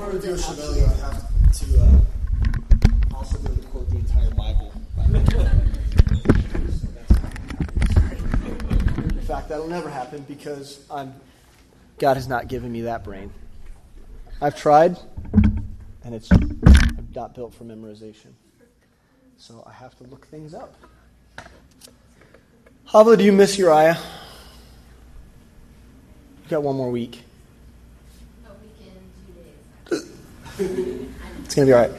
order to do a Chevelio, I have to uh, also be to quote the entire Bible. In fact, that'll never happen because I'm. God has not given me that brain. I've tried, and it's I'm not built for memorization. So I have to look things up. Havla, do you miss Uriah? You've got one more week. It's gonna be all right.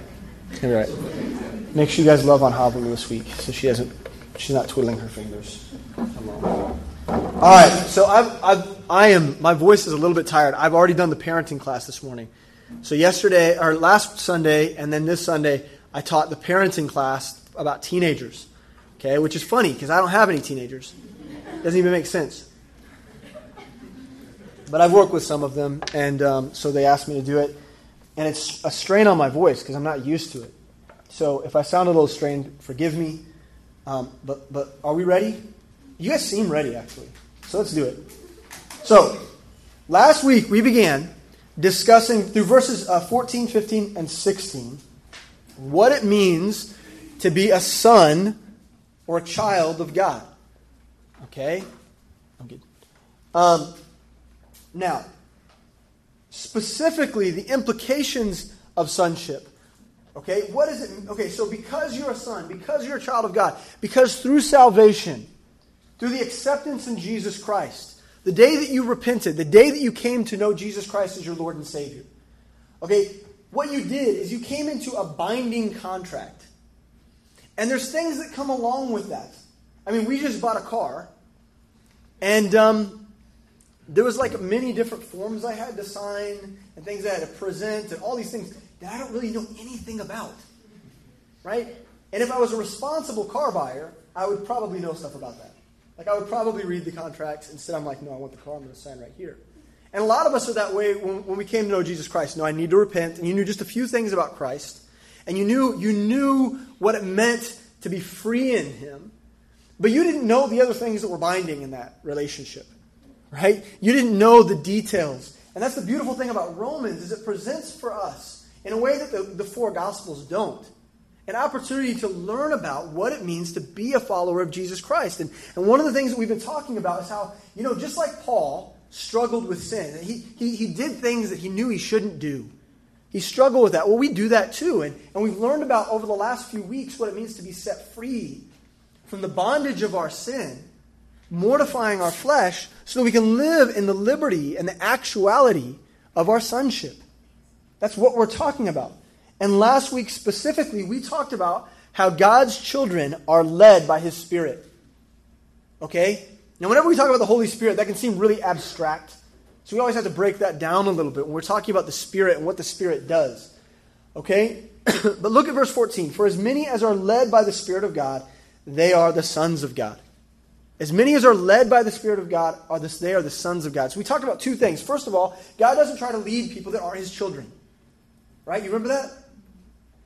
It's gonna be all right. Make sure you guys love on Havla this week, so she doesn't. She's not twiddling her fingers. All right. So I've, I've, I am. My voice is a little bit tired. I've already done the parenting class this morning. So yesterday, or last Sunday, and then this Sunday, I taught the parenting class about teenagers. Okay, which is funny because I don't have any teenagers. Doesn't even make sense. But I've worked with some of them, and um, so they asked me to do it and it's a strain on my voice because I'm not used to it. So if I sound a little strained, forgive me. Um, but but are we ready? You guys seem ready actually. So let's do it. So last week we began discussing through verses uh, 14, 15, and 16 what it means to be a son or a child of God. Okay? I'm good. Um, now, specifically the implications of sonship. Okay, what is it? Okay, so because you're a son, because you're a child of God, because through salvation, through the acceptance in Jesus Christ, the day that you repented, the day that you came to know Jesus Christ as your Lord and Savior, okay, what you did is you came into a binding contract. And there's things that come along with that. I mean, we just bought a car, and um, there was like many different forms I had to sign and things I had to present and all these things that I don't really know anything about. Right? And if I was a responsible car buyer, I would probably know stuff about that. Like I would probably read the contracts. Instead, I'm like, no, I want the car. I'm going to sign right here. And a lot of us are that way when, when we came to know Jesus Christ. No, I need to repent. And you knew just a few things about Christ. And you knew, you knew what it meant to be free in Him. But you didn't know the other things that were binding in that relationship right? You didn't know the details. And that's the beautiful thing about Romans is it presents for us in a way that the, the four gospels don't. An opportunity to learn about what it means to be a follower of Jesus Christ. And, and one of the things that we've been talking about is how, you know, just like Paul struggled with sin, he, he, he did things that he knew he shouldn't do. He struggled with that. Well, we do that too. And, and we've learned about over the last few weeks what it means to be set free from the bondage of our sin mortifying our flesh so that we can live in the liberty and the actuality of our sonship. That's what we're talking about. And last week specifically, we talked about how God's children are led by His Spirit. Okay? Now, whenever we talk about the Holy Spirit, that can seem really abstract. So we always have to break that down a little bit when we're talking about the Spirit and what the Spirit does. Okay? but look at verse 14. For as many as are led by the Spirit of God, they are the sons of God. As many as are led by the Spirit of God, are this, they are the sons of God. So we talked about two things. First of all, God doesn't try to lead people that aren't his children. Right? You remember that?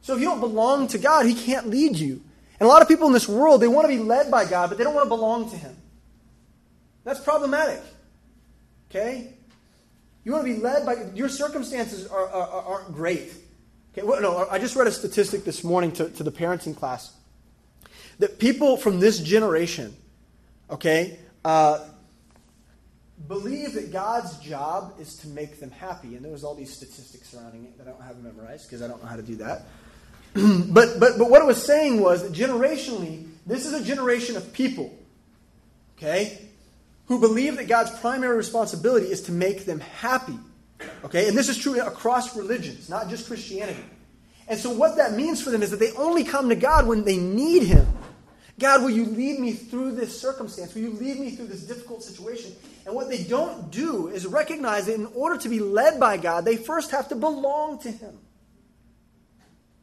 So if you don't belong to God, he can't lead you. And a lot of people in this world, they want to be led by God, but they don't want to belong to him. That's problematic. Okay? You want to be led by your circumstances are, are, not great. Okay, well, no, I just read a statistic this morning to, to the parenting class that people from this generation okay, uh, believe that God's job is to make them happy. And there was all these statistics surrounding it that I don't have memorized because I don't know how to do that. but, but, but what it was saying was that generationally, this is a generation of people, okay, who believe that God's primary responsibility is to make them happy. Okay, and this is true across religions, not just Christianity. And so, what that means for them is that they only come to God when they need Him. God, will you lead me through this circumstance? Will you lead me through this difficult situation? And what they don't do is recognize that in order to be led by God, they first have to belong to Him.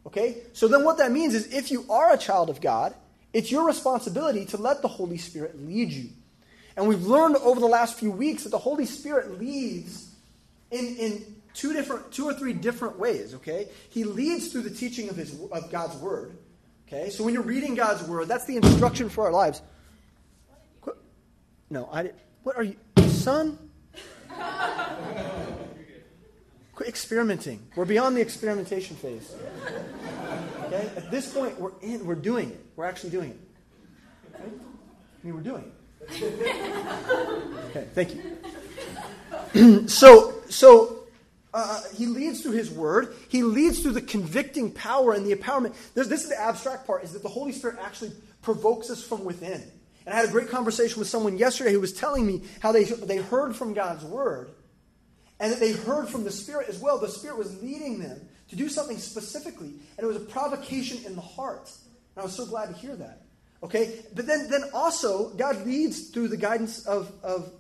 Okay? So then what that means is if you are a child of God, it's your responsibility to let the Holy Spirit lead you. And we've learned over the last few weeks that the Holy Spirit leads in, in two different two or three different ways, okay? He leads through the teaching of his of God's word. Okay, so when you're reading God's word, that's the instruction for our lives. No, I. What are you, son? Quit experimenting. We're beyond the experimentation phase. Okay? At this point, we're in, we're doing it. We're actually doing it. I mean, we're doing it. Okay, thank you. so, so uh, he leads through his word. He leads through the convicting power and the empowerment. This, this is the abstract part: is that the Holy Spirit actually provokes us from within. And I had a great conversation with someone yesterday who was telling me how they, they heard from God's word and that they heard from the Spirit as well. The Spirit was leading them to do something specifically, and it was a provocation in the heart. And I was so glad to hear that. Okay? But then, then also, God leads through the guidance of, of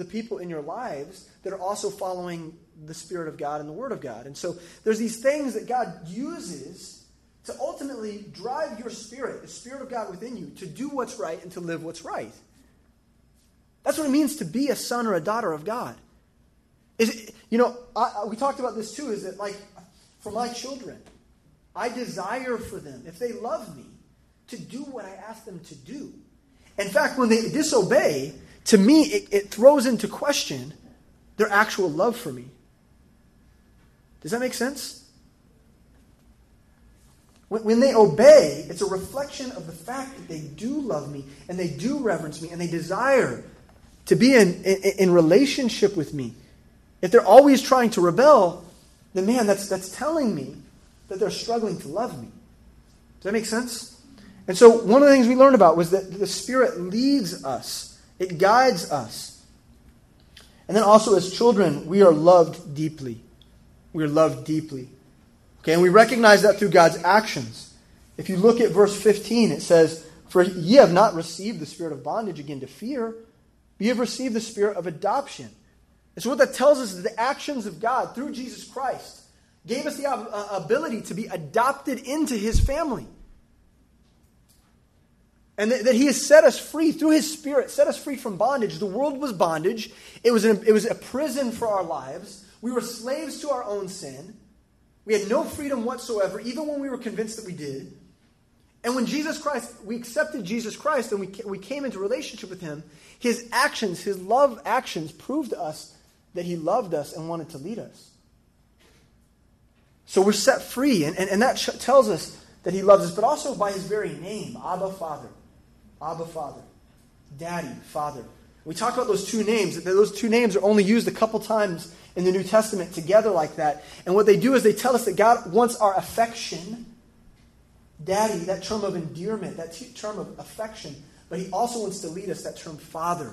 the people in your lives that are also following the Spirit of God and the Word of God. And so there's these things that God uses to ultimately drive your spirit, the Spirit of God within you, to do what's right and to live what's right. That's what it means to be a son or a daughter of God. Is it, you know, I, we talked about this too. Is that like for my children, I desire for them, if they love me, to do what I ask them to do. In fact, when they disobey, to me, it, it throws into question their actual love for me. Does that make sense? When they obey, it's a reflection of the fact that they do love me and they do reverence me and they desire to be in, in, in, relationship with me. If they're always trying to rebel, then man, that's, that's telling me that they're struggling to love me. Does that make sense? And so, one of the things we learned about was that the Spirit leads us, it guides us. And then also, as children, we are loved deeply. We are loved deeply. Okay, and we recognize that through God's actions. If you look at verse 15, it says, For ye have not received the spirit of bondage again to fear, but ye have received the spirit of adoption. And so what that tells us is the actions of God through Jesus Christ gave us the uh, ability to be adopted into his family. And that, he has set us free through his spirit, set us free from bondage. The world was bondage. It was, it was a prison for our lives. We were slaves to our own sin. We had no freedom whatsoever, even when we were convinced that we did. And when Jesus Christ, we accepted Jesus Christ and we, we came into relationship with him, his actions, his love actions, proved to us that he loved us and wanted to lead us. So we're set free, and, and, and that sh- tells us that he loves us, but also by his very name Abba, Father. Abba, Father. Daddy, Father. We talk about those two names. Those two names are only used a couple times in the New Testament together like that. And what they do is they tell us that God wants our affection. Daddy, that term of endearment, that term of affection. But He also wants to lead us, that term Father.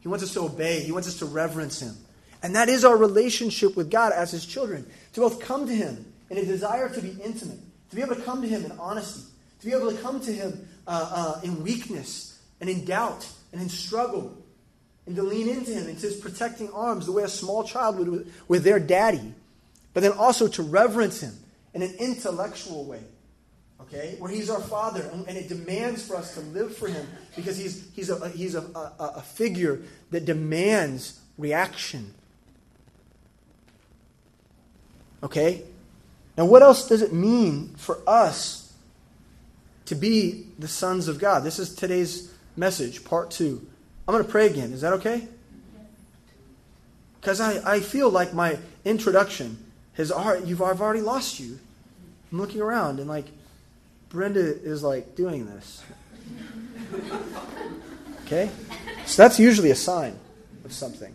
He wants us to obey, He wants us to reverence Him. And that is our relationship with God as His children. To both come to Him in a desire to be intimate, to be able to come to Him in honesty, to be able to come to Him uh, uh, in weakness and in doubt and in struggle and to lean into him, into his protecting arms, the way a small child would with, with their daddy, but then also to reverence him in an intellectual way, okay, where he's our father, and, and it demands for us to live for him because he's, he's, a, he's a, a, a figure that demands reaction. Okay? Now, what else does it mean for us to be the sons of God? This is today's message, part two. I'm going to pray again. Is that okay? Because I, I feel like my introduction has already, you've, I've already lost you. I'm looking around and like, Brenda is like doing this. Okay? So that's usually a sign of something.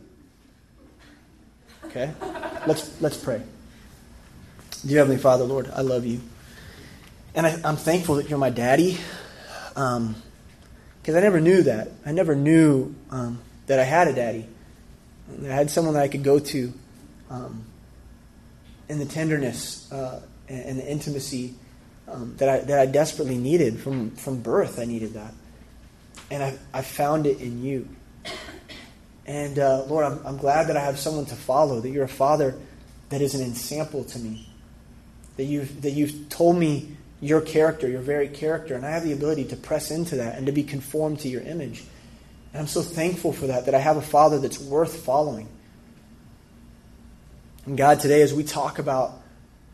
Okay? Let's, let's pray. Dear Heavenly Father, Lord, I love you. And I, am thankful that you're my daddy. Um, because I never knew that. I never knew um, that I had a daddy. I had someone that I could go to um, in the tenderness uh, and, and, the intimacy um, that, I, that I desperately needed from, from birth. I needed that. And I, I found it in you. And uh, Lord, I'm, I'm glad that I have someone to follow, that you're a father that is an example to me, that you've, that you've told me your character, your very character, and I have the ability to press into that and to be conformed to your image. And I'm so thankful for that, that I have a Father that's worth following. And God, today, as we talk about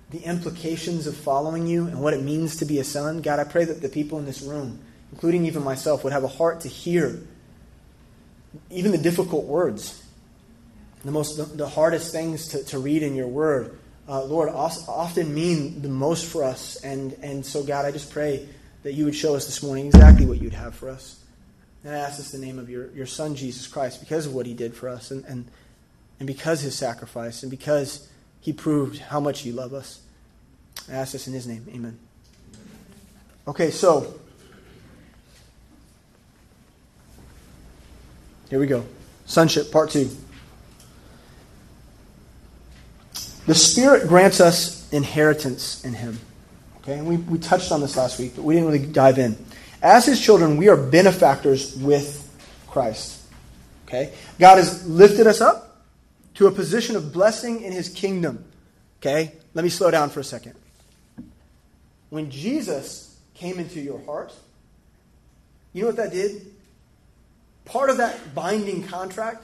the implications of following you and what it means to be a son, God, I pray that the people in this room, including even myself, would have a heart to hear even the difficult words, the most the, hardest things to, to read in your word uh, Lord, often mean the most for us. And, and so, God, I just pray that you would show us this morning exactly what you'd have for us. And I ask this in the name of your, your Son, Jesus Christ, because of what he did for us and, and, and because his sacrifice and because he proved how much you love us. I ask this in his name. Amen. Okay, so here we go. Sonship, part two. The Spirit grants us inheritance in Him. Okay, and we, we touched on this last week, but we didn't really dive in. As His children, we are benefactors with Christ. Okay? God has lifted us up to a position of blessing in His kingdom. Okay? Let me slow down for a second. When Jesus came into your heart, you know what that did? Part of that binding contract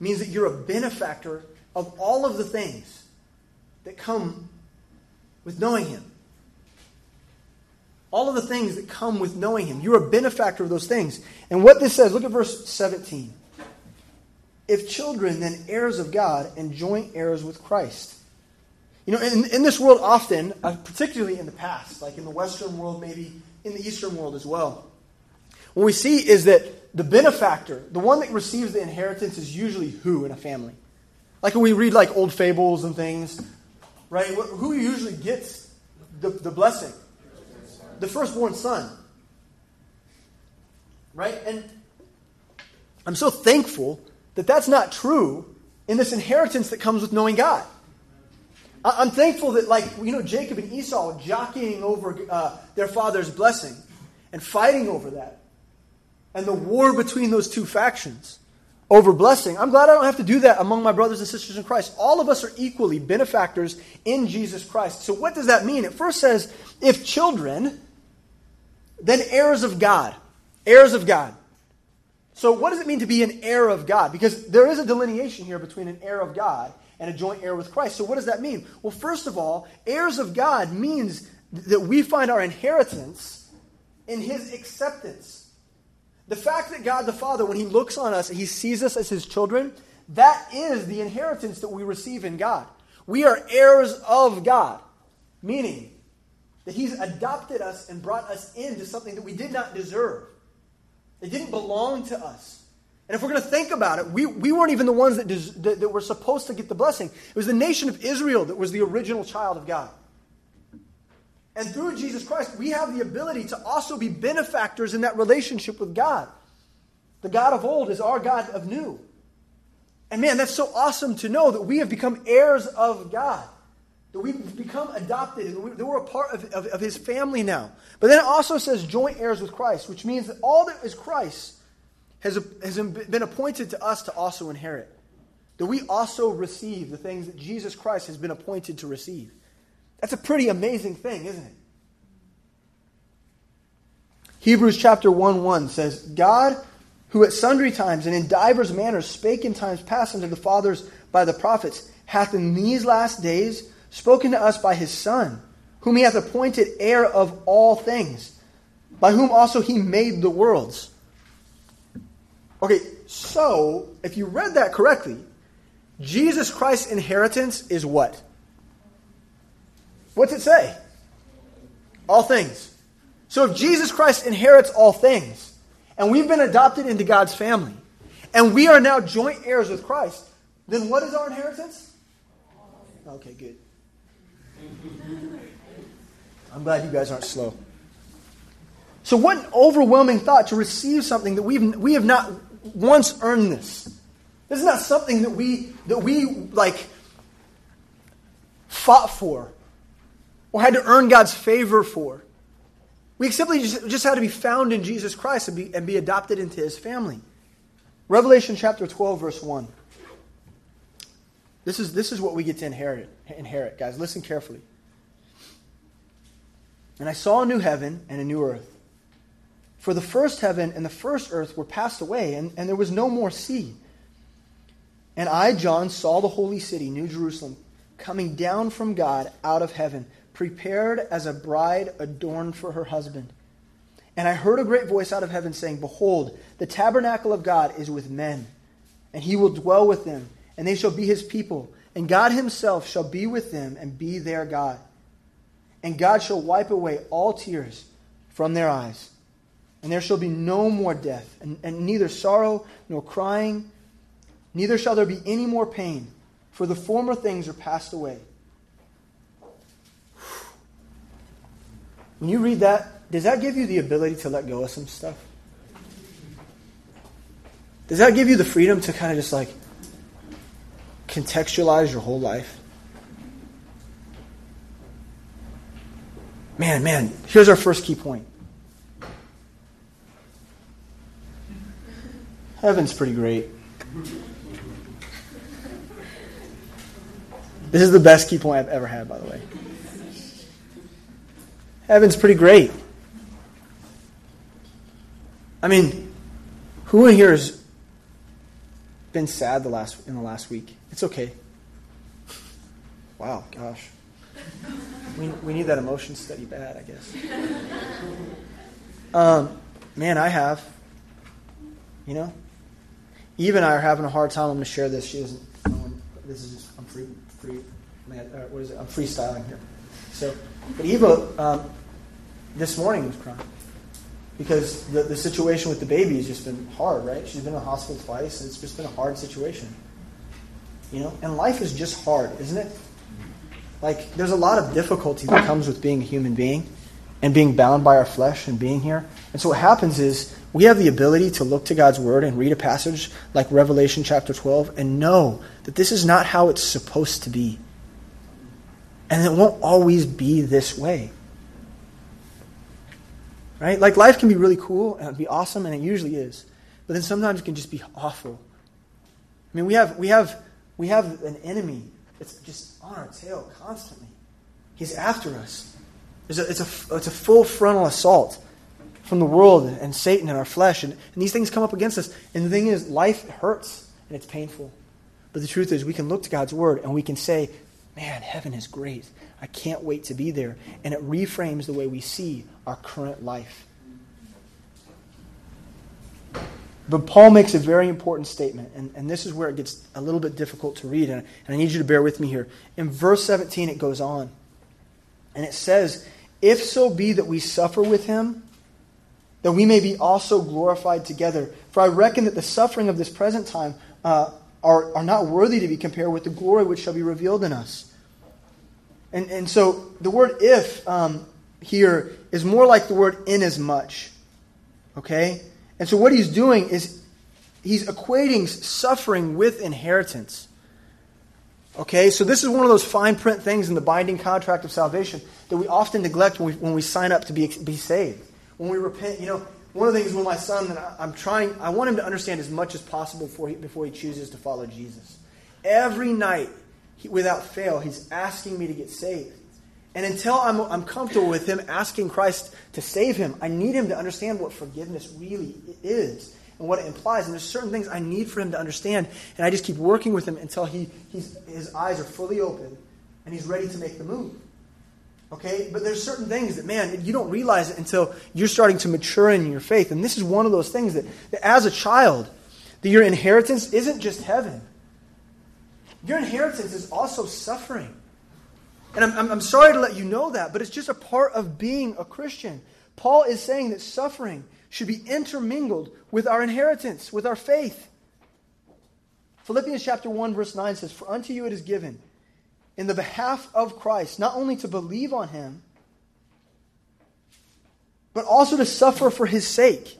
means that you're a benefactor of all of the things that come with knowing Him. All of the things that come with knowing Him. You're a benefactor of those things. And what this says, look at verse 17. If children, then heirs of God and joint heirs with Christ. You know, in, in this world, often, uh, particularly in the past, like in the Western world, maybe in the Eastern world as well, what we see is that the benefactor, the one that receives the inheritance, is usually who in a family? Like when we read like old fables and things, right? Who usually gets the, the blessing? The firstborn son. Right? And I'm so thankful that that's not true in this inheritance that comes with knowing God. I'm thankful that, like, you know, Jacob and Esau jockeying over uh, their father's blessing and fighting over that. And the war between those two factions over blessing. I'm glad I don't have to do that among my brothers and sisters in Christ. All of us are equally benefactors in Jesus Christ. So, what does that mean? It first says, if children, then heirs of God. Heirs of God. So, what does it mean to be an heir of God? Because there is a delineation here between an heir of God and a joint heir with Christ. So, what does that mean? Well, first of all, heirs of God means that we find our inheritance in His acceptance. The fact that God the Father, when He looks on us, He sees us as His children, that is the inheritance that we receive in God. We are heirs of God, meaning that He's adopted us and brought us into something that we did not deserve. It didn't belong to us. And if we're going to think about it, we, we weren't even the ones that, des- that, that were supposed to get the blessing. It was the nation of Israel that was the original child of God. And through Jesus Christ, we have the ability to also be benefactors in that relationship with God. The God of old is our God of new. And man, that's so awesome to know that we have become heirs of God. That we've become adopted and that we're a part of, of, of his family now. But then it also says joint heirs with Christ, which means that all that is Christ has, has been appointed to us to also inherit. That we also receive the things that Jesus Christ has been appointed to receive. That's a pretty amazing thing, isn't it? Hebrews chapter 1 1 says, God, who at sundry times and in divers manners spake in times past unto the fathers by the prophets, hath in these last days spoken to us by his Son, whom he hath appointed heir of all things, by whom also he made the worlds. Okay, so if you read that correctly, Jesus Christ's inheritance is what? What's it say? All things. So if Jesus Christ inherits all things, and we've been adopted into God's family, and we are now joint heirs with Christ, then what is our inheritance? Okay, good. I'm glad you guys aren't slow. So, what an overwhelming thought to receive something that we've, we have not once earned this. This is not something that we, that we like fought for or had to earn God's favor for. We simply just, just had to be found in Jesus Christ and be, and be adopted into his family. Revelation chapter 12, verse 1. This is, this is what we get to inherit, inherit, guys. Listen carefully. And I saw a new heaven and a new earth. For the first heaven and the first earth were passed away, and, and there was no more sea. And I, John, saw the holy city, New Jerusalem, coming down from God out of heaven prepared as a bride adorned for her husband. And I heard a great voice out of heaven saying, Behold, the tabernacle of God is with men, and he will dwell with them, and they shall be his people, And God himself shall be with them and be their God. And God shall wipe away all tears from their eyes. And there shall be no more death, and, and neither sorrow nor crying, neither shall there be any more pain, for the former things are passed away. When you read that, does that give you the ability to let go of some stuff? Does that give you the freedom to kind of just like contextualize your whole life? Man, man, here's our first key point. Heaven's pretty great. This is the best key point I've ever had, by the way. Heaven's pretty great. I mean, who in here has been sad the last in the last week? It's okay. Wow, gosh. We, we need that emotion study bad, I guess. Um, man, I have. You know? Eve and I are having a hard time. I'm going to share this. She doesn't. This is just, I'm free, free, man, uh, what is it? I'm freestyling here. So, but Eva, um, this morning was crying because the, the situation with the baby has just been hard, right? She's been in the hospital twice, and it's just been a hard situation. You know, and life is just hard, isn't it? Like, there's a lot of difficulty that comes with being a human being and being bound by our flesh and being here. And so what happens is we have the ability to look to God's word and read a passage like Revelation chapter 12 and know that this is not how it's supposed to be. And it won't always be this way. Right? Like life can be really cool and be awesome, and it usually is. But then sometimes it can just be awful. I mean, we have we have we have an enemy that's just on our tail constantly. He's after us. It's a, it's a, it's a full frontal assault from the world and Satan and our flesh. And, and these things come up against us. And the thing is, life hurts and it's painful. But the truth is, we can look to God's word and we can say, man, heaven is great. I can't wait to be there. And it reframes the way we see our current life. But Paul makes a very important statement, and, and this is where it gets a little bit difficult to read, and, and I need you to bear with me here. In verse 17, it goes on, and it says, If so be that we suffer with him, that we may be also glorified together. For I reckon that the suffering of this present time uh, are, are not worthy to be compared with the glory which shall be revealed in us. And, and so the word if um, here is more like the word in as much. Okay? And so what he's doing is he's equating suffering with inheritance. Okay? So this is one of those fine print things in the binding contract of salvation that we often neglect when we, when we sign up to be, be saved. When we repent, you know, one of the things with my son that I'm trying, I want him to understand as much as possible before he, before he chooses to follow Jesus. Every night, he, without fail, he's asking me to get saved. And until I'm, I'm comfortable with him asking Christ to save him, I need him to understand what forgiveness really is and what it implies. And there's certain things I need for him to understand. And I just keep working with him until he, he's, his eyes are fully open and he's ready to make the move. Okay? But there's certain things that, man, you don't realize it until you're starting to mature in your faith. And this is one of those things that, that as a child, that your inheritance isn't just heaven. Your inheritance is also suffering. And I'm, I'm, sorry to let you know that, but it's just a part of being a Christian. Paul is saying that suffering should be intermingled with our inheritance, with our faith. Philippians chapter 1, verse 9 says, For unto you it is given, in the behalf of Christ, not only to believe on him, but also to suffer for his sake.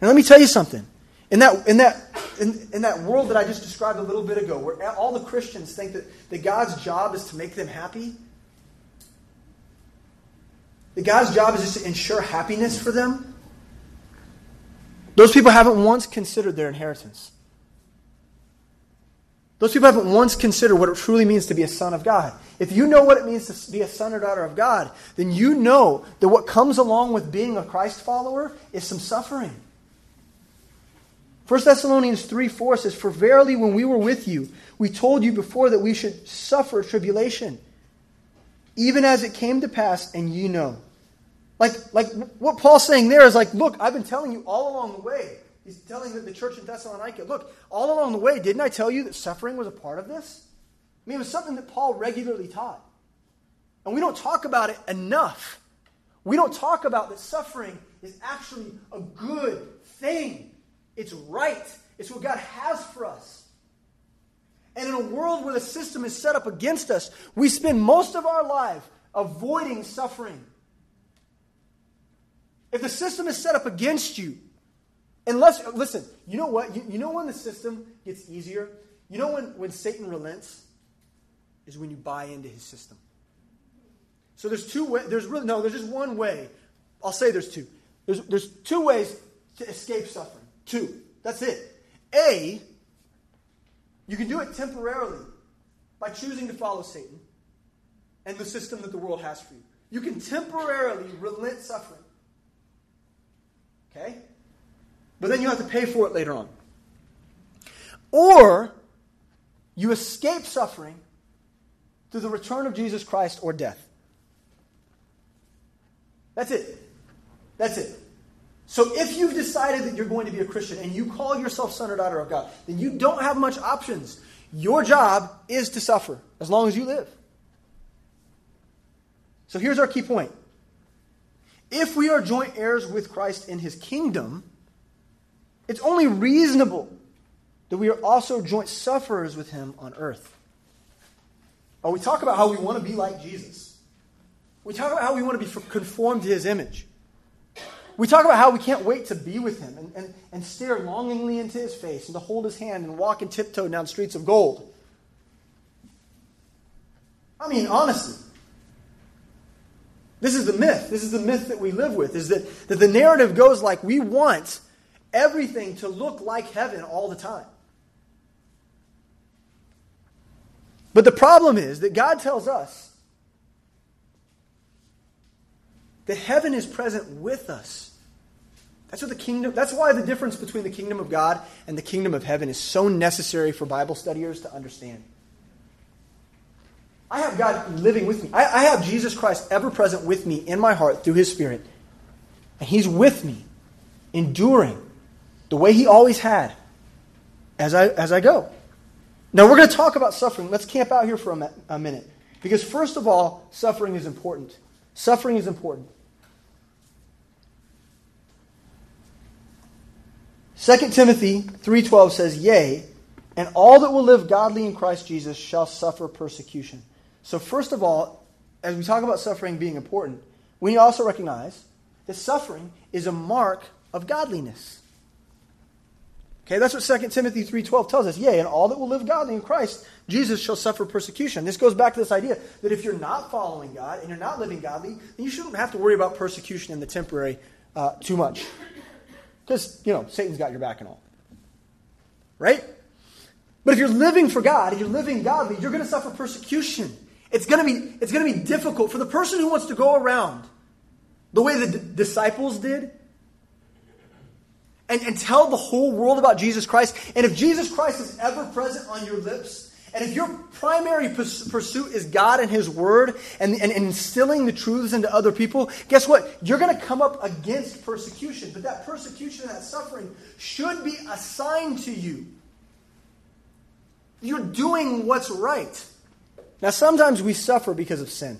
And let me tell you something. In that, in, that, in, in that world that I just described a little bit ago, where all the Christians think that, that God's job is to make them happy, that God's job is just to ensure happiness for them, those people haven't once considered their inheritance. Those people haven't once considered what it truly means to be a son of God. If you know what it means to be a son or daughter of God, then you know that what comes along with being a Christ follower is some suffering. 1 Thessalonians 3 4 says, For verily, when we were with you, we told you before that we should suffer tribulation, even as it came to pass, and you know. Like, like what Paul's saying there is like, look, I've been telling you all along the way He's telling the church in Thessalonica, look, all along the way, didn't I tell you that suffering was a part of this? I mean, it was something that Paul regularly taught. And we don't talk about it enough. We don't talk about that suffering is actually a good thing. It's right. It's what God has for us. And in a world where the system is set up against us, we spend most of our life avoiding suffering. If the system is set up against you, unless, listen, you know what? You, you know when the system gets easier? You know when, when Satan relents? Is when you buy into his system. So there's two ways, there's really, no, there's just one way. I'll say there's two. There's, there's two ways to escape suffering. Two. That's it. A, you can do it temporarily by choosing to follow Satan and the system that the world has for you. You can temporarily relent suffering. Okay? But then you have to pay for it later on. Or you escape suffering through the return of Jesus Christ or death. That's it. That's it. So if you've decided that you're going to be a Christian and you call yourself son or daughter of God, then you don't have much options. Your job is to suffer as long as you live. So here's our key point. If we are joint heirs with Christ in his kingdom, it's only reasonable that we are also joint sufferers with him on earth. Oh, we talk about how we want to be like Jesus. We talk about how we want to be conformed to his image. We talk about how we can't wait to be with him and, and, and stare longingly into his face and to hold his hand and walk and tiptoe down streets of gold. I mean, honestly, this is the myth. This is the myth that we live with, is that, that the narrative goes like we want everything to look like heaven all the time. But the problem is that God tells us that heaven is present with us. That's what the kingdom that's why the difference between the kingdom of God and the kingdom of heaven is so necessary for Bible studiers to understand. I have God living with me. I, I have Jesus Christ ever present with me in my heart through his Spirit. And he's with me, enduring the way he always had as I, as I go. Now, we're going to talk about suffering. Let's camp out here for a, a minute. Because, first of all, suffering is important. Suffering is important. 2 Timothy 3:12 says, "Yea, and all that will live godly in Christ Jesus shall suffer persecution." So, first of all, as we talk about suffering being important, we also recognize that suffering is a mark of godliness. Okay, that's what 2 Timothy 3.12 tells us. Yea, and all that will live godly in Christ, Jesus shall suffer persecution. This goes back to this idea that if you're not following God and you're not living godly, then you shouldn't have to worry about persecution in the temporary uh, too much. Because, you know, Satan's got your back and all. Right? But if you're living for God and you're living godly, you're going to suffer persecution. It's going to be, it's going to be difficult for the person who wants to go around the way the d- disciples did and, and tell the whole world about Jesus Christ. And if Jesus Christ is ever present on your lips, and if your primary pursuit is God and His Word and, and, and, instilling the truths into other people, guess what? You're going to come up against persecution. But that persecution, and that suffering, should be assigned to you. You're doing what's right. Now, sometimes we suffer because of sin.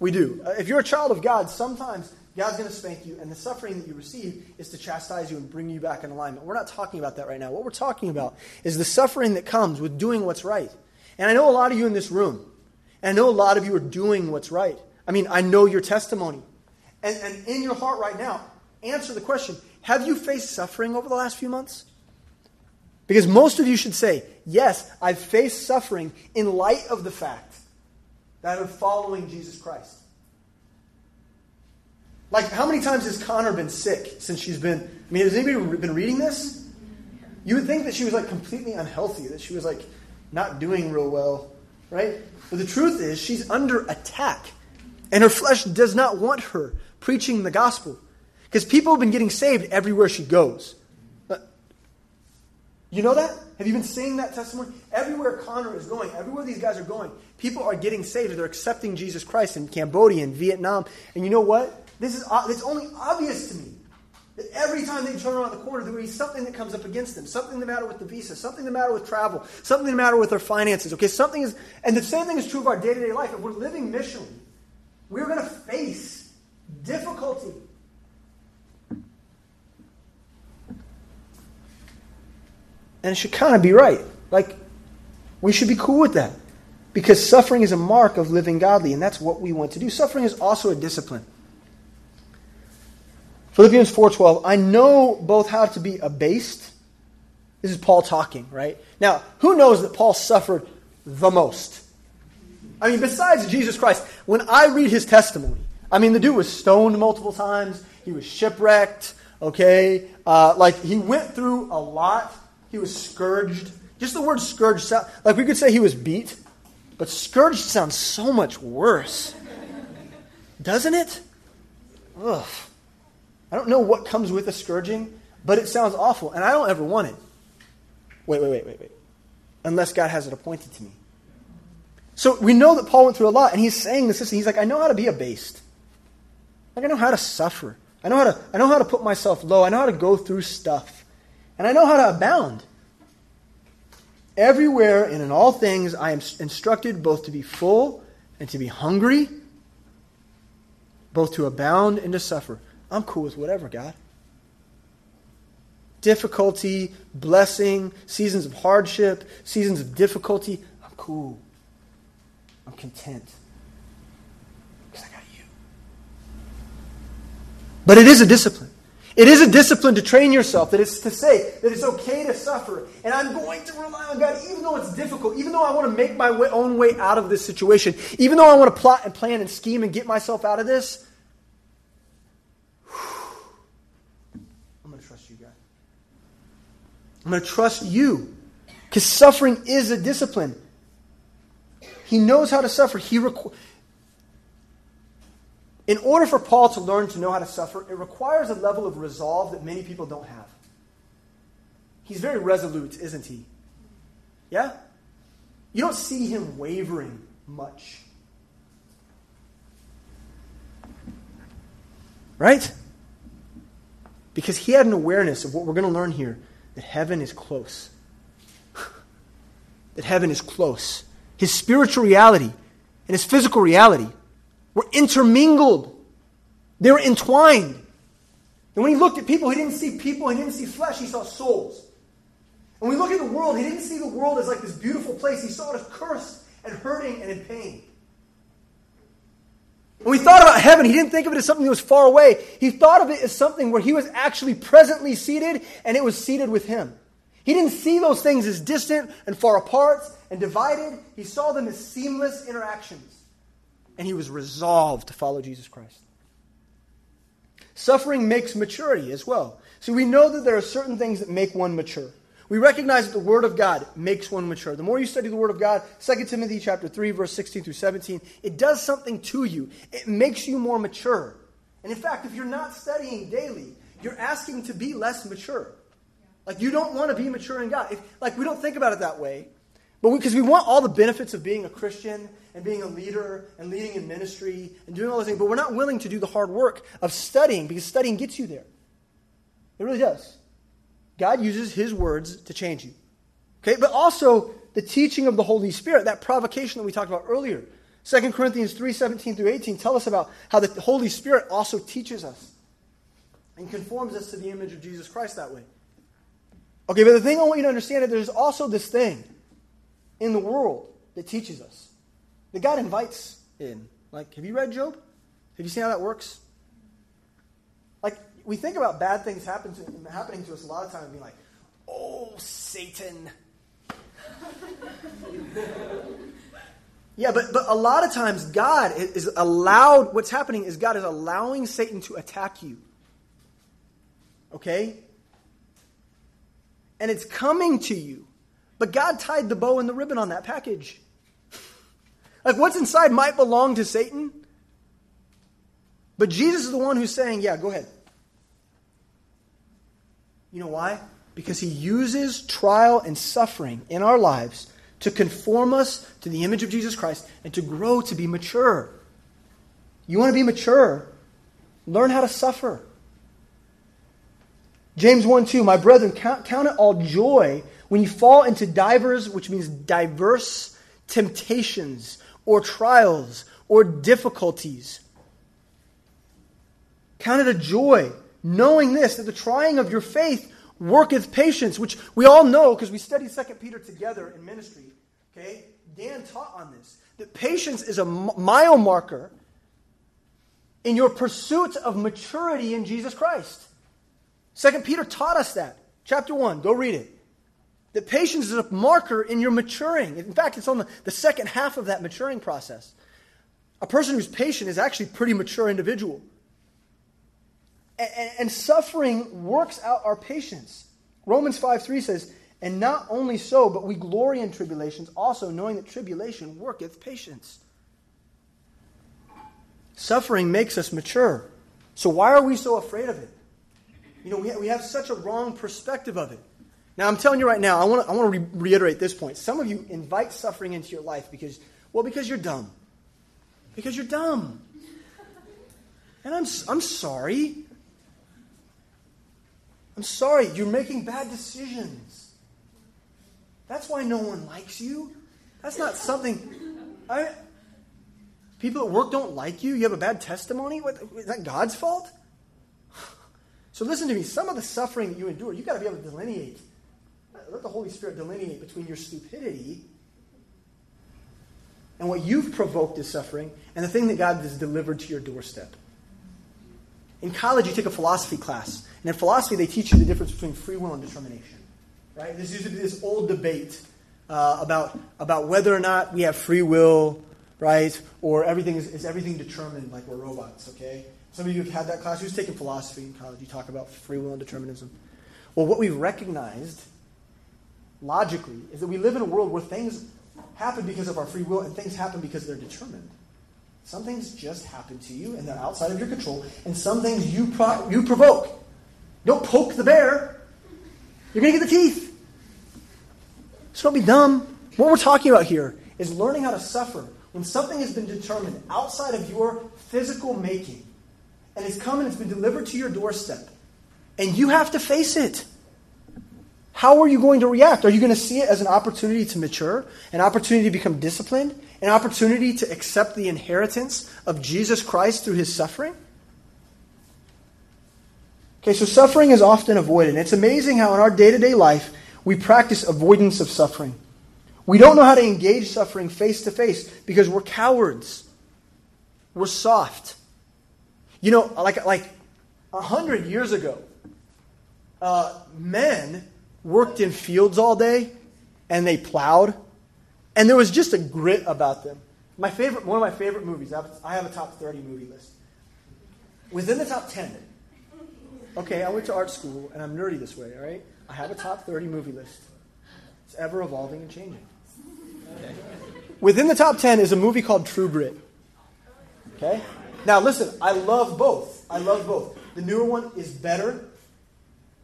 We do. Uh, if you're a child of God, sometimes God's going to spank you, and the suffering that you receive is to chastise you and bring you back in alignment. We're not talking about that right now. What we're talking about is the suffering that comes with doing what's right. And I know a lot of you in this room, and I know a lot of you are doing what's right. I mean, I know your testimony. And, and in your heart right now, answer the question Have you faced suffering over the last few months? Because most of you should say, yes, I've faced suffering in light of the fact that I'm following Jesus Christ. Like, how many times has Connor been sick since she's been? I mean, has anybody been reading this? You would think that she was like completely unhealthy, that she was like not doing real well, right? But the truth is, she's under attack. And her flesh does not want her preaching the gospel. Because people have been getting saved everywhere she goes. You know that? Have you been seeing that testimony? Everywhere Connor is going, everywhere these guys are going, people are getting saved. They're accepting Jesus Christ in Cambodia and Vietnam. And you know what? This is uh, it's only obvious to me That every time they turn around the corner, there will be something that comes up against them. Something the matter with the visa, something the matter with travel, something the matter with their finances. Okay, something is, and the same thing is true of our day to day life. If we're living missionally, we're going to face difficulty. And it should kind of be right. Like, we should be cool with that. Because suffering is a mark of living godly, and that's what we want to do. Suffering is also a discipline. Philippians 4:12, I know both how to be abased. This is Paul talking, right? Now, who knows that Paul suffered the most? I mean, besides Jesus Christ, when I read his testimony, I mean, the dude was stoned multiple times. He was shipwrecked, okay? Uh, like, he went through a lot. He was scourged. Just the word scourged, like we could say he was beat, but scourged sounds so much worse. Doesn't it? Ugh. I don't know what comes with a scourging, but it sounds awful, and I don't ever want it. Wait, wait, wait, wait, wait. Unless God has it appointed to me. So we know that Paul went through a lot, and he's saying this. He's like, I know how to be abased. Like I know how to suffer. I know how to, I know how to put myself low. I know how to go through stuff. And I know how to abound. Everywhere and in all things, I am instructed both to be full and to be hungry, both to abound and to suffer. I'm cool with whatever, God. Difficulty, blessing, seasons of hardship, seasons of difficulty, I'm cool. I'm content. Because I got you. But it is a discipline. It is a discipline to train yourself, that it's to say that it's okay to suffer, and I'm going to rely on God even though it's difficult, even though I want to make my way, own way out of this situation, even though I want to plot and plan and scheme and get myself out of this. I'm going to trust you, God. I'm going to trust you because suffering is a discipline. He knows how to suffer. He requ- in order for Paul to learn to know how to suffer, it requires a level of resolve that many people don't have. He's very resolute, isn't he? Yeah? You don't see him wavering much. Right? Because he had an awareness of what we're going to learn here that heaven is close. that heaven is close. His spiritual reality and his physical reality were intermingled. They were entwined. And when he looked at people, he didn't see people, he didn't see flesh, he saw souls. And when we look at the world, he didn't see the world as like this beautiful place. He saw it as cursed and hurting and in pain. When we thought about heaven, he didn't think of it as something that was far away. He thought of it as something where he was actually presently seated and it was seated with him. He didn't see those things as distant and far apart and divided. He saw them as seamless interactions and he was resolved to follow Jesus Christ. Suffering makes maturity as well. See, we know that there are certain things that make one mature. We recognize that the Word of God makes one mature. The more you study the Word of God, 2 Timothy chapter 3, verse 16 through 17, it does something to you. It makes you more mature. And in fact, if you're not studying daily, you're asking to be less mature. Like you don't want to be mature in God. If, like we don't think about it that way, but because we, we want all the benefits of being a Christian and being a leader and leading in ministry and doing all those things, but we're not willing to do the hard work of studying because studying gets you there. It really does. God uses his words to change you. Okay, but also the teaching of the Holy Spirit, that provocation that we talked about earlier. 2 Corinthians 3 17 through 18 tell us about how the Holy Spirit also teaches us and conforms us to the image of Jesus Christ that way. Okay, but the thing I want you to understand is there's also this thing in the world that teaches us that God invites in. Like, have you read Job? Have you seen how that works? We think about bad things happen to, happening to us a lot of times and being like, oh, Satan. yeah, but, but a lot of times God is allowed, what's happening is God is allowing Satan to attack you. Okay? And it's coming to you but God tied the bow and the ribbon on that package. like what's inside might belong to Satan. But Jesus is the one who's saying, yeah, go ahead. You know why? Because he uses trial and suffering in our lives to conform us to the image of Jesus Christ and to grow to be mature. You want to be mature? Learn how to suffer. James 1 2, my brethren, count, count it all joy when you fall into divers, which means diverse temptations or trials or difficulties. Count it a joy, knowing this, that the trying of your faith worketh patience, which we all know because we studied 2 Peter together in ministry. Okay? Dan taught on this. That patience is a mile marker in your pursuit of maturity in Jesus Christ. 2 Peter taught us that. Chapter 1, go read it. That patience is a marker in your maturing. In fact, it's on the, the second half of that maturing process. A person who's patient is actually a pretty mature individual. And, and, suffering works out our patience. Romans 5 3 says, And not only so, but we glory in tribulations, also knowing that tribulation worketh patience. Suffering makes us mature. So why are we so afraid of it? You know, we we have such a wrong perspective of it. Now, I'm telling you right now, I want to I want to re- reiterate this point. Some of you invite suffering into your life because, well, because you're dumb. Because you're dumb. And I'm, I'm sorry. I'm sorry. You're making bad decisions. That's why no one likes you. That's not something. I, people at work don't like you. You have a bad testimony. What, is that God's fault? So listen to me. Some of the suffering that you endure, you've got to be able to delineate let the Holy Spirit delineate between your stupidity and what you've provoked as suffering and the thing that God has delivered to your doorstep. In college, you take a philosophy class, and in philosophy, they teach you the difference between free will and determination. Right? There's usually this old debate uh, about, about whether or not we have free will, right? Or everything is, is everything determined like we're robots, okay? Some of you have had that class. Who's taken philosophy in college? You talk about free will and determinism. Well, what we've recognized logically is that we live in a world where things happen because of our free will and things happen because they're determined. Some things just happen to you and they're outside of your control, and some things you, pro- you provoke. Don't poke the bear, you're going to get the teeth. So don't be dumb. What we're talking about here is learning how to suffer when something has been determined outside of your physical making and it's come and it's been delivered to your doorstep, and you have to face it. How are you going to react? Are you going to see it as an opportunity to mature, an opportunity to become disciplined, an opportunity to accept the inheritance of Jesus Christ through his suffering? Okay, so suffering is often avoided. It's amazing how in our day to day life we practice avoidance of suffering. We don't know how to engage suffering face to face because we're cowards. We're soft. You know, like like a hundred years ago, uh, men worked in fields all day and they plowed, and there was just a grit about them. My favorite, one of my favorite movies. I have a top 30 movie list. Within the top 10, okay, I went to art school and I'm nerdy this way, all right? I have a top 30 movie list. It's ever evolving and changing. Okay. Within the top 10 is a movie called True Grit. Okay? Now, listen, I love both. I love both. The newer one is better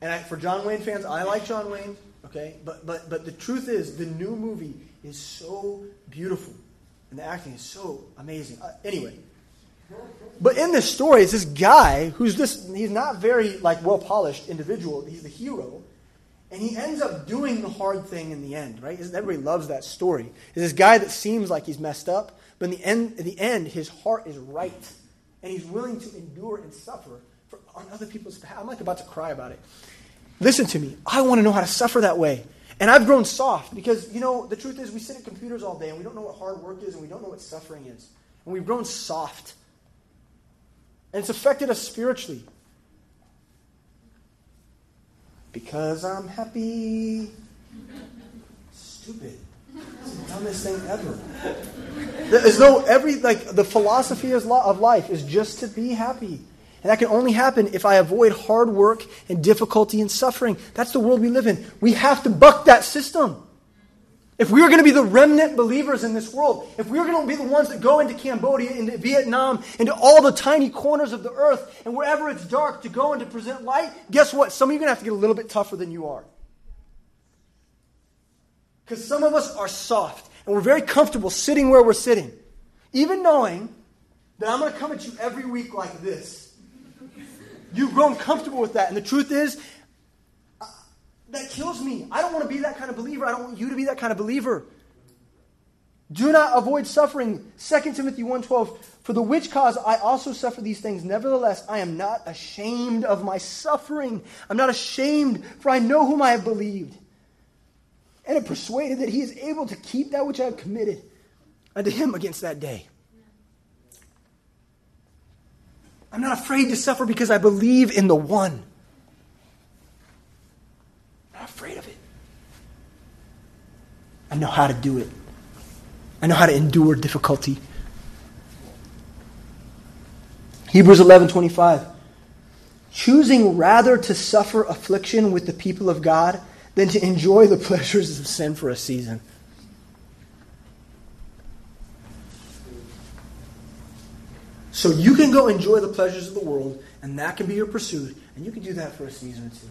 and I, for John Wayne fans, I like John Wayne, okay? But, but, but the truth is, the new movie is so beautiful. And the acting is so amazing. Uh, anyway. But in this story, it's this guy who's this, he's not very, like, well-polished individual. He's the hero. And he ends up doing the hard thing in the end, right? Everybody loves that story. It's this guy that seems like he's messed up, but in the end, in the end his heart is right. And he's willing to endure and suffer for, on other people's behalf. I'm like about to cry about it. Listen to me. I want to know how to suffer that way. And I've grown soft because, you know, the truth is we sit at computers all day and we don't know what hard work is and we don't know what suffering is. And we've grown soft. And it's affected us spiritually. Because I'm happy. Stupid. It's the dumbest thing ever. As though every, like, the philosophy of life is just to be happy. And that can only happen if I avoid hard work and difficulty and suffering. That's the world we live in. We have to buck that system. If we are going to be the remnant believers in this world, if we are going to be the ones that go into Cambodia, into Vietnam, into all the tiny corners of the earth, and wherever it's dark to go and to present light, guess what? Some of you are going to have to get a little bit tougher than you are. Because some of us are soft, and we're very comfortable sitting where we're sitting, even knowing that I'm going to come at you every week like this You've grown comfortable with that. And the truth is, uh, that kills me. I don't want to be that kind of believer. I don't want you to be that kind of believer. Do not avoid suffering. 2 Timothy 1:12 For the which cause I also suffer these things nevertheless I am not ashamed of my suffering. I'm not ashamed for I know whom I have believed and am persuaded that he is able to keep that which I have committed unto him against that day. I'm not afraid to suffer because I believe in the one. I'm not afraid of it. I know how to do it. I know how to endure difficulty. Hebrews 11:25 Choosing rather to suffer affliction with the people of God than to enjoy the pleasures of sin for a season. So you can go enjoy the pleasures of the world, and that can be your pursuit, and you can do that for a season or two.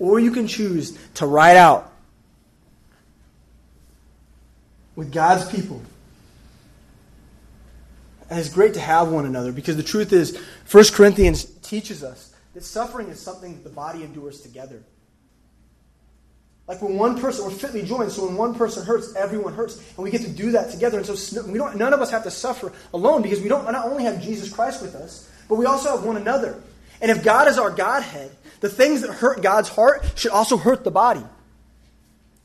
Or you can choose to ride out with God's people. And it's great to have one another because the truth is, 1 Corinthians teaches us that suffering is something that the body endures together. Like when one person, we're fitly joined, so when one person hurts, everyone hurts. And we get to do that together. And so we don't, none of us have to suffer alone because we don't not only have Jesus Christ with us, but we also have one another. And if God is our Godhead, the things that hurt God's heart should also hurt the body.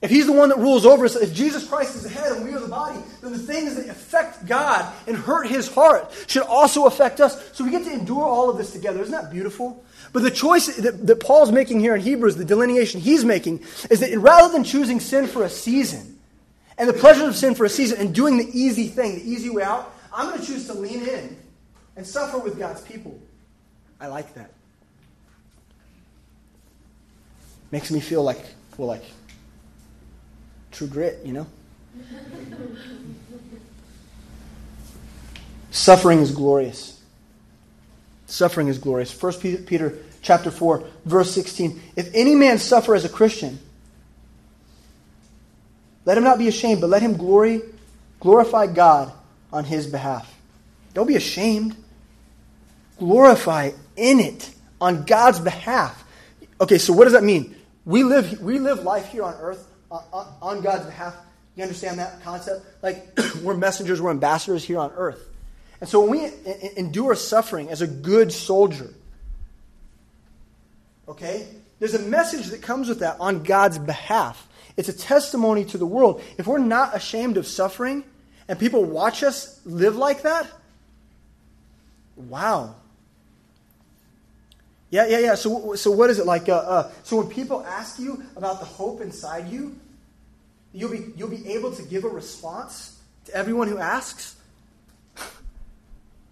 If He's the one that rules over us, if Jesus Christ is the head and we are the body, then the things that affect God and hurt His heart should also affect us. So we get to endure all of this together. Isn't that beautiful? But the choice that, that Paul's making here in Hebrews, the delineation he's making, is that rather than choosing sin for a season and the pleasures of sin for a season and doing the easy thing, the easy way out, I'm going to choose to lean in and suffer with God's people. I like that. Makes me feel like, well, like true grit, you know? Suffering is glorious. Suffering is glorious. 1 Peter chapter 4, verse 16. If any man suffer as a Christian, let him not be ashamed, but let him glory, glorify God on his behalf. Don't be ashamed. Glorify in it on God's behalf. Okay, so what does that mean? We live, we live life here on earth on, on God's behalf. You understand that concept? Like, we're messengers, we're ambassadors here on earth. And so when we endure suffering as a good soldier, okay, there's a message that comes with that on God's behalf. It's a testimony to the world. If we're not ashamed of suffering and people watch us live like that, wow. Yeah, yeah, yeah. So, so what is it like? Uh, uh, so when people ask you about the hope inside you, you'll be, you'll be able to give a response to everyone who asks?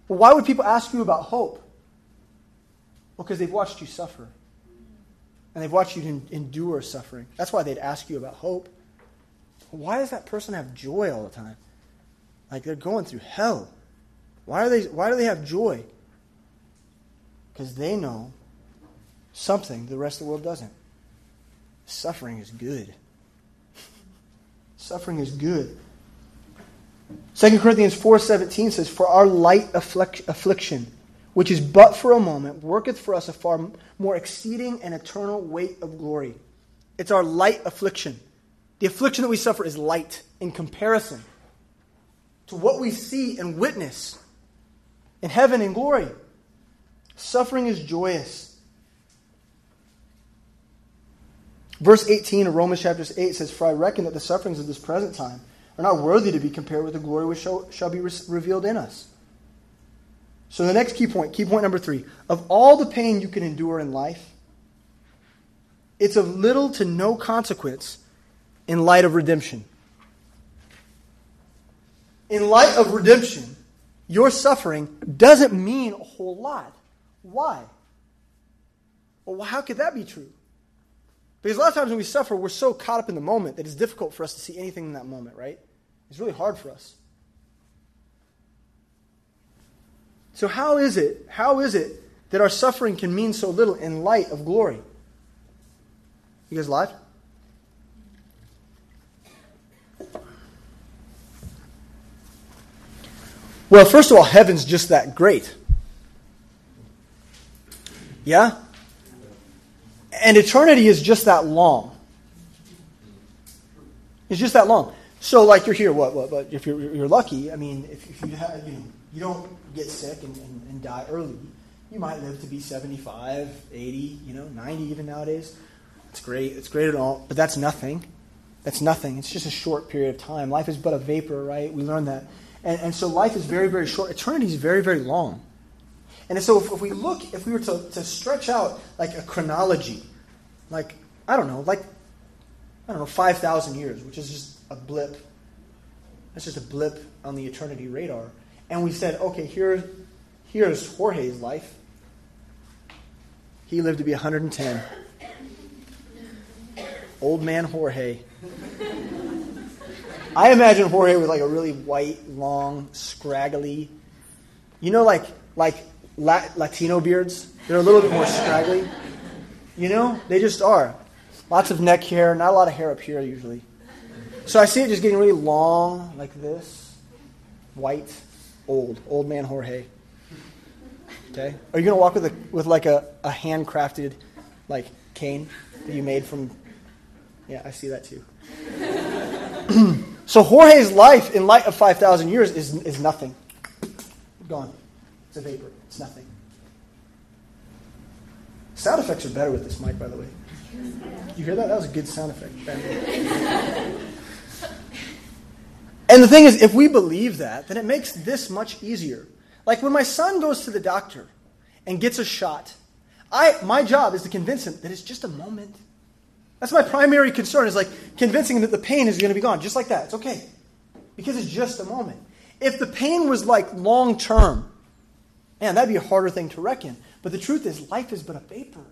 Well, why would people ask you about hope? Well, because they've watched you suffer. And they've watched you endure suffering. That's why they'd ask you about hope. Why does that person have joy all the time? Like they're going through hell. Why, are they, why do they have joy? Because they know something the rest of the world doesn't. Suffering is good. Suffering is good. 2 Corinthians 4.17 says, For our light affliction, which is but for a moment, worketh for us a far more exceeding and eternal weight of glory. It's our light affliction. The affliction that we suffer is light in comparison to what we see and witness in heaven and glory. Suffering is joyous. Verse 18 of Romans chapter 8 says, For I reckon that the sufferings of this present time are not worthy to be compared with the glory which shall, shall be re- revealed in us. So, the next key point, key point number three of all the pain you can endure in life, it's of little to no consequence in light of redemption. In light of redemption, your suffering doesn't mean a whole lot. Why? Well, how could that be true? Because a lot of times when we suffer, we're so caught up in the moment that it's difficult for us to see anything in that moment, right? It's really hard for us. So, how is it? How is it that our suffering can mean so little in light of glory? You guys live? Well, first of all, heaven's just that great. Yeah? And eternity is just that long. It's just that long. So, like, you're here, what, what, but if you're, you're lucky, I mean, if, if you, have, you, know, you don't get sick and, and, and die early, you might live to be 75, 80, you know, 90 even nowadays. It's great. It's great at all, but that's nothing. That's nothing. It's just a short period of time. Life is but a vapor, right? We learn that. And, and so life is very, very short. Eternity is very, very long. And so if, if we look, if we were to, to stretch out like a chronology, like, I don't know, like, I don't know, 5,000 years, which is just a blip. That's just a blip on the eternity radar. And we said, okay, here, here's Jorge's life. He lived to be 110. Old man Jorge. I imagine Jorge with like a really white, long, scraggly, you know, like like Latino beards. They're a little bit more scraggly. You know, they just are. Lots of neck hair, not a lot of hair up here usually. So I see it just getting really long, like this. White, old, old man Jorge. Okay? Are you gonna walk with a with like a, a handcrafted like cane that you made from Yeah, I see that too. so Jorge's life in light of five thousand years is is nothing. Gone. It's a vapor. It's nothing. Sound effects are better with this mic, by the way. You hear that? That was a good sound effect. And the thing is, if we believe that, then it makes this much easier. Like when my son goes to the doctor and gets a shot, I, my job is to convince him that it's just a moment. That's my primary concern, is like convincing him that the pain is going to be gone. Just like that. It's okay. Because it's just a moment. If the pain was like long term, man, that'd be a harder thing to reckon. But the truth is, life is but a vapor.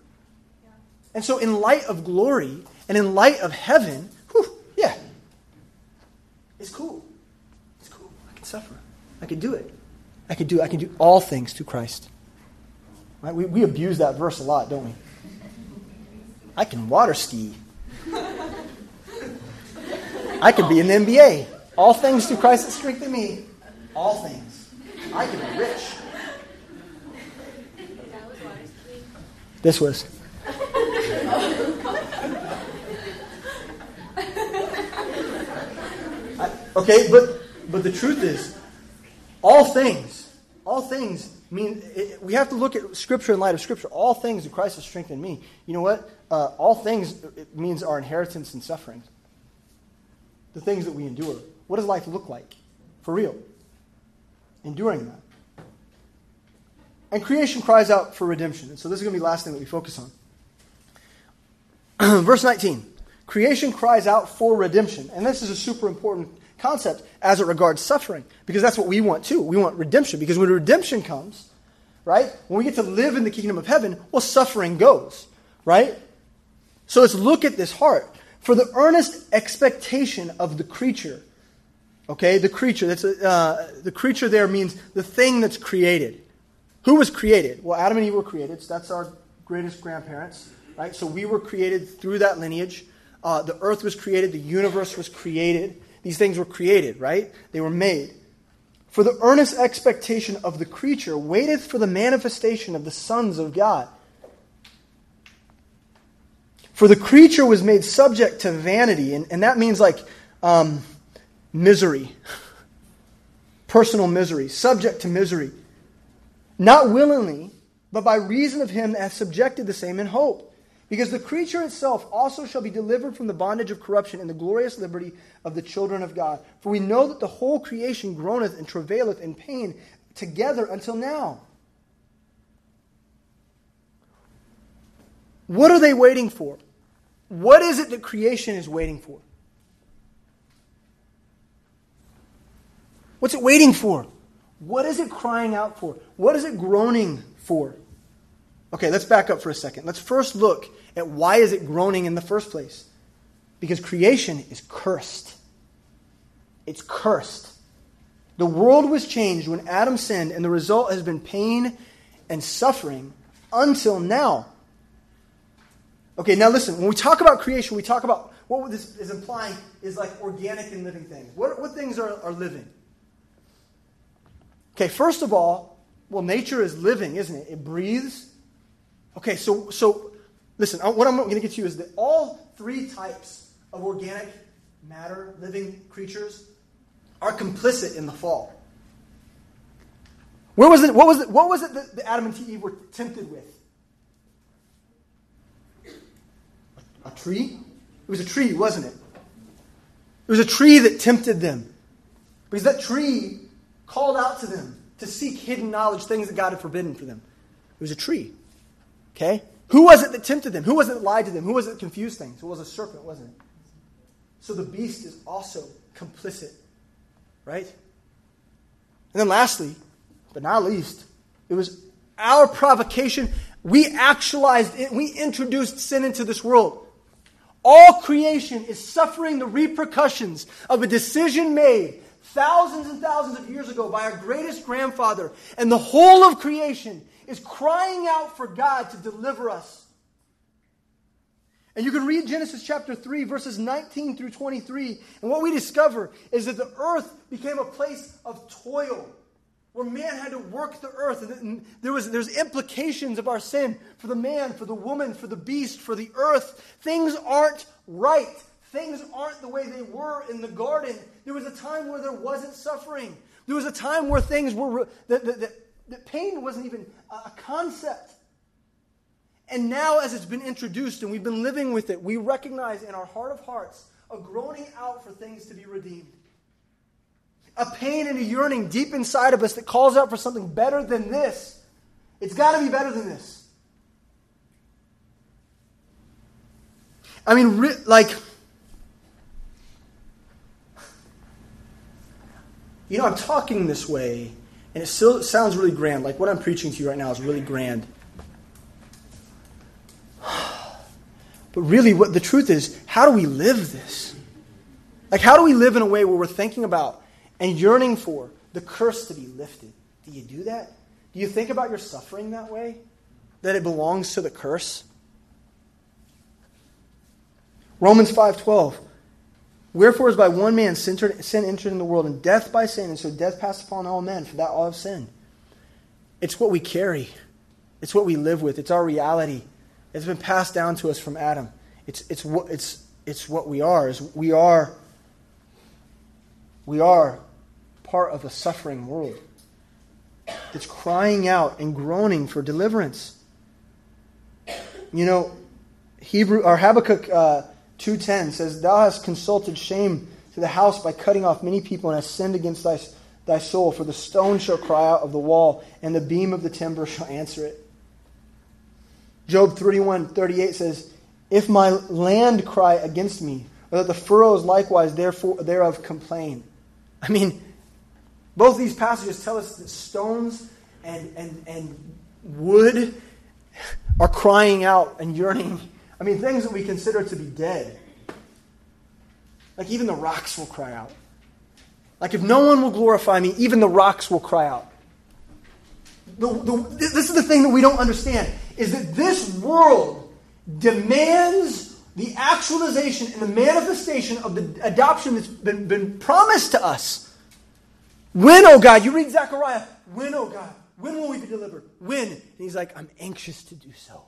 And so, in light of glory and in light of heaven, it's cool. It's cool. I can suffer. I can do it. I can do I can do all things through Christ. Right? We, we abuse that verse a lot, don't we? I can water ski. I can be in the NBA. All things through Christ that strengthen me. All things. I can be rich. This was. Okay, but but the truth is, all things, all things mean it, we have to look at Scripture in light of Scripture. All things that Christ has strengthened me. You know what? Uh, all things means our inheritance and suffering. The things that we endure. What does life look like, for real? Enduring that. And creation cries out for redemption. And so this is going to be the last thing that we focus on. Verse 19. Creation cries out for redemption. And this is a super important concept as it regards suffering, because that's what we want too. We want redemption, because when redemption comes, right, when we get to live in the kingdom of heaven, well, suffering goes, right? So let's look at this heart. For the earnest expectation of the creature, okay, the creature, that's a, uh, the creature there means the thing that's created. Who was created? Well, Adam and Eve were created, so that's our greatest grandparents, right? So we were created through that lineage. Uh, the earth was created, the universe was created. These things were created, right? They were made. For the earnest expectation of the creature waiteth for the manifestation of the sons of God. For the creature was made subject to vanity, and, and that means like um, misery, personal misery, subject to misery. Not willingly, but by reason of him that hath subjected the same in hope because the creature itself also shall be delivered from the bondage of corruption in the glorious liberty of the children of God. For we know that the whole creation groaneth and travaileth in pain together until now. What are they waiting for? What is it that creation is waiting for? What's it waiting for? What is it crying out for? What is it groaning for? Okay, let's back up for a second. Let's first look at why is it groaning in the first place? Because creation is cursed. It's cursed. The world was changed when Adam sinned, and the result has been pain and suffering until now. Okay, now listen, when we talk about creation, we talk about what this is implying is like organic and living things. What, what things are, are living? Okay, first of all, well, nature is living, isn't it? It breathes, Okay, so, so Listen, what I'm going to get to you is that all three types of organic matter, living creatures, are complicit in the fall. Where was it, what, was it, what was it that Adam and Eve were tempted with? A tree? It was a tree, wasn't it? It was a tree that tempted them. Because that tree called out to them to seek hidden knowledge, things that God had forbidden for them. It was a tree. Okay? Who was it that tempted them? Who was it that lied to them? Who was it that confused things? It was a serpent, wasn't it? So the beast is also complicit. Right? And then lastly, but not least, it was our provocation. We actualized it. We introduced sin into this world. All creation is suffering the repercussions of a decision made thousands and thousands of years ago by our greatest grandfather. And the whole of creation is crying out for God to deliver us. And you can read Genesis chapter 3, verses 19 through 23. And what we discover is that the earth became a place of toil where man had to work the earth. And there was there's implications of our sin for the man, for the woman, for the beast, for the earth. Things aren't right. Things aren't the way they were in the garden. There was a time where there wasn't suffering. There was a time where things were that, that, that pain wasn't even a concept. And now, as it's been introduced and we've been living with it, we recognize in our heart of hearts a groaning out for things to be redeemed a pain and a yearning deep inside of us that calls out for something better than this. It's got to be better than this. I mean, re- like, you know, I'm talking this way, and it still sounds really grand. Like what I'm preaching to you right now is really grand. But really, what the truth is, how do we live this? Like, how do we live in a way where we're thinking about and yearning for the curse to be lifted. Do you do that? Do you think about your suffering that way? That it belongs to the curse? Romans 5:12 Wherefore is by one man sin entered in the world, and death by sin, and so death passed upon all men, for that all have sinned. It's what we carry. It's what we live with. It's our reality. It's been passed down to us from Adam. It's, it's, what, it's, it's what we are. We are we are part of a suffering world that's crying out and groaning for deliverance. You know, Hebrew or Habakkuk uh, 2:10 says, "Thou hast consulted shame to the house by cutting off many people, and hast sinned against thy, thy soul. For the stone shall cry out of the wall, and the beam of the timber shall answer it." Job 31:38 says, "If my land cry against me, or that the furrows likewise therefore thereof complain." I mean, both these passages tell us that stones and, and, and wood are crying out and yearning. I mean, things that we consider to be dead. Like even the rocks will cry out. Like if no one will glorify me, even the rocks will cry out. The, the, this is the thing that we don't understand is that this world demands the actualization and the manifestation of the adoption that's been, been promised to us. When, oh God, you read Zechariah, when, oh God, when will we be delivered? When? And he's like, I'm anxious to do so.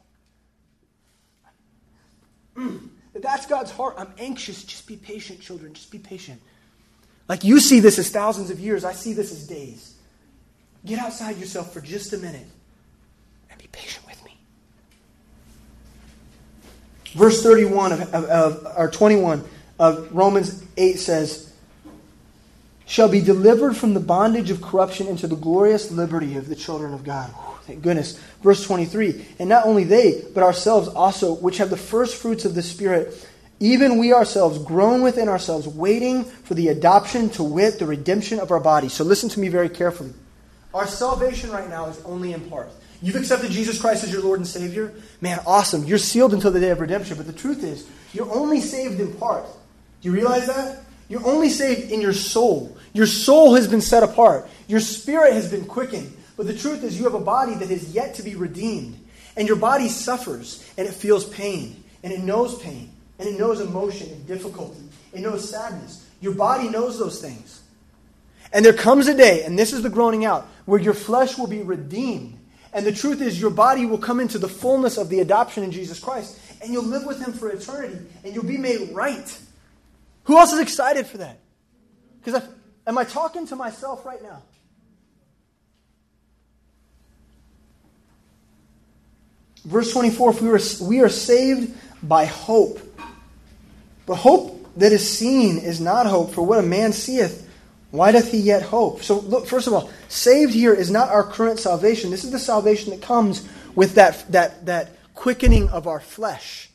Mm, that's God's heart. I'm anxious. Just be patient, children. Just be patient. Like you see this as thousands of years, I see this as days. Get outside yourself for just a minute and be patient with me. Verse 31 of, of, of, or 21 of Romans 8 says, shall be delivered from the bondage of corruption into the glorious liberty of the children of God. Thank goodness. Verse 23 And not only they, but ourselves also, which have the first fruits of the Spirit, even we ourselves, groan within ourselves, waiting for the adoption to wit, the redemption of our body. So listen to me very carefully. Our salvation right now is only in part. You've accepted Jesus Christ as your Lord and Savior? Man, awesome. You're sealed until the day of redemption. But the truth is, you're only saved in part. Do you realize that? You're only saved in your soul. Your soul has been set apart. Your spirit has been quickened. But the truth is, you have a body that is yet to be redeemed. And your body suffers, and it feels pain, and it knows pain, and it knows emotion and difficulty. It knows sadness. Your body knows those things. And there comes a day, and this is the groaning out, where your flesh will be redeemed And the truth is, your body will come into the fullness of the adoption in Jesus Christ, and you'll live with Him for eternity, and you'll be made right. Who else is excited for that? Because am I talking to myself right now? Verse 24 we, are, we are saved by hope. But hope that is seen is not hope, for what a man seeth, why doth he yet hope? So, look, first of all, saved here is not our current salvation. This is the salvation that comes with that, that, that quickening of our flesh,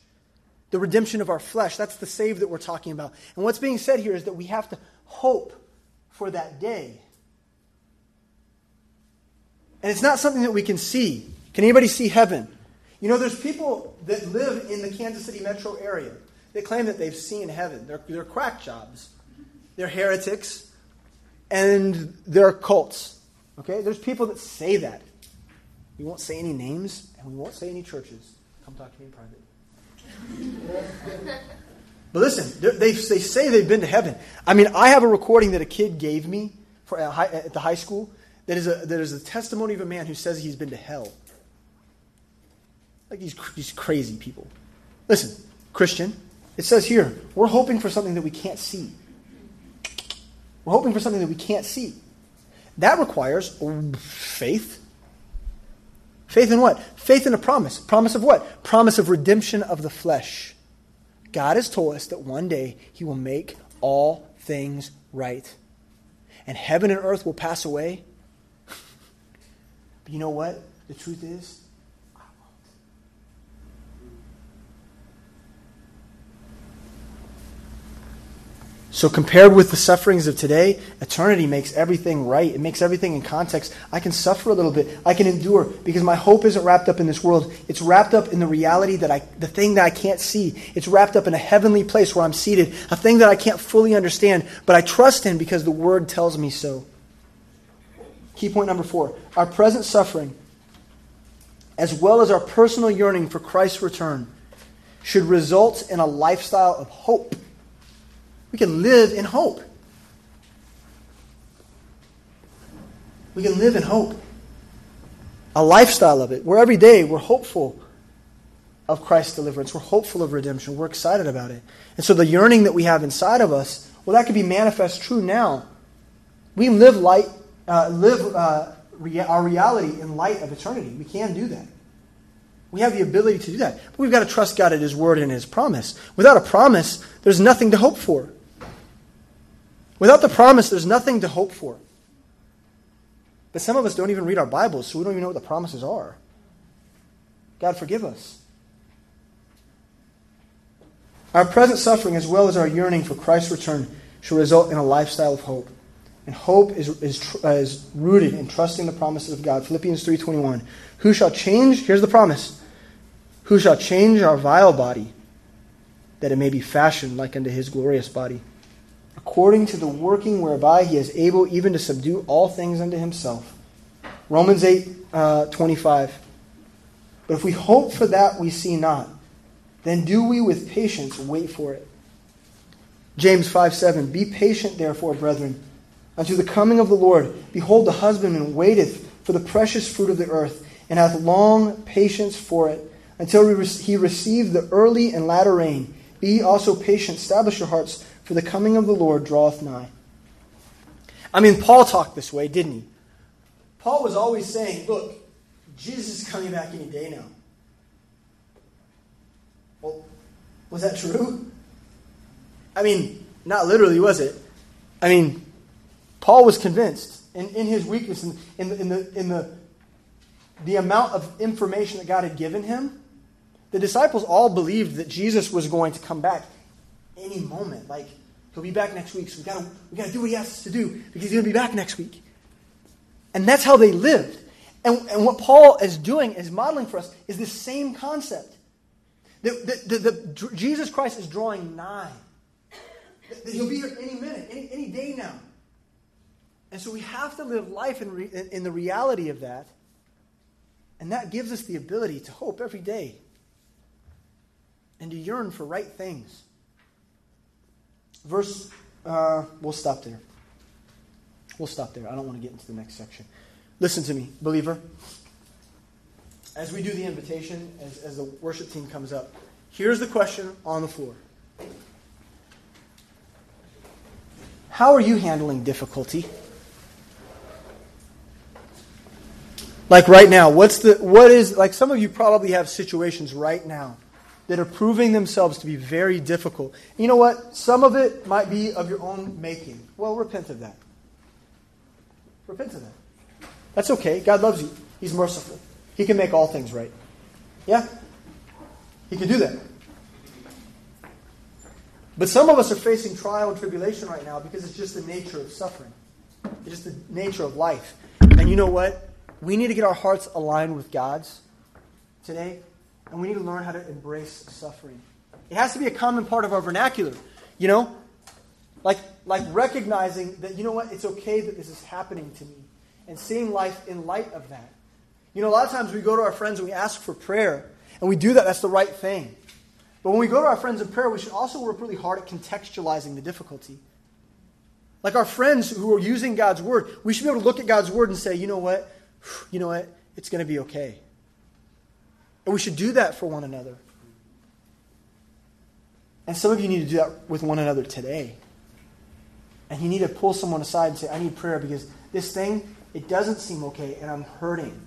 the redemption of our flesh. That's the save that we're talking about. And what's being said here is that we have to hope for that day. And it's not something that we can see. Can anybody see heaven? You know, there's people that live in the Kansas City metro area. They claim that they've seen heaven. They're, they're crack jobs. They're heretics and they're cults. Okay? There's people that say that. We won't say any names and we won't say any churches. Come talk to me in private. but listen, they, they say they've been to heaven. I mean, I have a recording that a kid gave me for, uh, at the high school that is, a, that is a testimony of a man who says he's been to hell. Like these, these crazy people. Listen, Christian, it says here, we're hoping for something that we can't see. We're hoping for something that we can't see. That requires faith. Faith in what? Faith in a promise. Promise of what? Promise of redemption of the flesh. God has told us that one day He will make all things right. And heaven and earth will pass away. but you know what? The truth is, So, compared with the sufferings of today, eternity makes everything right. It makes everything in context. I can suffer a little bit. I can endure because my hope isn't wrapped up in this world. It's wrapped up in the reality that I, the thing that I can't see. It's wrapped up in a heavenly place where I'm seated, a thing that I can't fully understand, but I trust in because the Word tells me so. Key point number four our present suffering, as well as our personal yearning for Christ's return, should result in a lifestyle of hope we can live in hope. We can live in hope. A lifestyle of it, where every day we're hopeful of Christ's deliverance. We're hopeful of redemption. We're excited about it. And so the yearning that we have inside of us, well, that could be manifest true now. We live light, uh, live uh, rea- our reality in light of eternity. We can do that. We have the ability to do that. But we've got to trust God at His word and His promise. Without a promise, there's nothing to hope for. Without the promise, there's nothing to hope for. But some of us don't even read our Bibles, so we don't even know what the promises are. God, forgive us. Our present suffering, as well as our yearning for Christ's return, should result in a lifestyle of hope. And hope is, is, uh, is rooted in trusting the promises of God. Philippians 3.21. Who shall change, here's the promise, who shall change our vile body, that it may be fashioned like unto his glorious body according to the working whereby he is able even to subdue all things unto himself. Romans 8 uh, 25. But if we hope for that we see not, then do we with patience wait for it. James 5 7. Be patient, therefore, brethren, unto the coming of the Lord. Behold, the husbandman waiteth for the precious fruit of the earth, and hath long patience for it, until he receive the early and latter rain. Be also patient, establish your hearts for the coming of the Lord draweth nigh. I mean, Paul talked this way, didn't he? Paul was always saying, look, Jesus is coming back any day now. Well, was that true? I mean, not literally, was it? I mean, Paul was convinced in, in his weakness, in, in, the, in, the, in the, the amount of information that God had given him. The disciples all believed that Jesus was going to come back any moment. Like, he'll be back next week, so we gotta, we gotta do what he asks us to do because he's gonna be back next week. And that's how they lived. And, and what Paul is doing, is modeling for us, is the same concept. That, the, the, Jesus Christ is drawing nigh. That he'll be here any minute, any, any day now. And so we have to live life in, re, in the reality of that. And that gives us the ability to hope every day and to yearn for right things. Verse, uh, we'll stop there. We'll stop there. I don't want to get into the next section. Listen to me, believer. as we do the invitation, as, as the worship team comes up, here's the question on the floor How are you handling difficulty? Like right now, what's the what is like some of you probably have situations right now that are proving themselves to be very difficult. You know what? Some of it might be of your own making. Well, repent of that. Repent of that. That's okay. God loves you. He's merciful. He can make all things right. Yeah? He can do that. But some of us are facing trial and tribulation right now because it's just the nature of suffering. It's just the nature of life. And you know what? We need to get our hearts aligned with God's today, and we need to learn how to embrace suffering. It has to be a common part of our vernacular, you know? Like, like recognizing that, you know what, it's okay that this is happening to me, and seeing life in light of that. You know, a lot of times we go to our friends and we ask for prayer, and we do that, that's the right thing. But when we go to our friends in prayer, we should also work really hard at contextualizing the difficulty. Like our friends who are using God's word, we should be able to look at God's word and say, you know what? You know what? It's going to be okay. And we should do that for one another. And some of you need to do that with one another today. And you need to pull someone aside and say, I need prayer because this thing, it doesn't seem okay, and I'm hurting.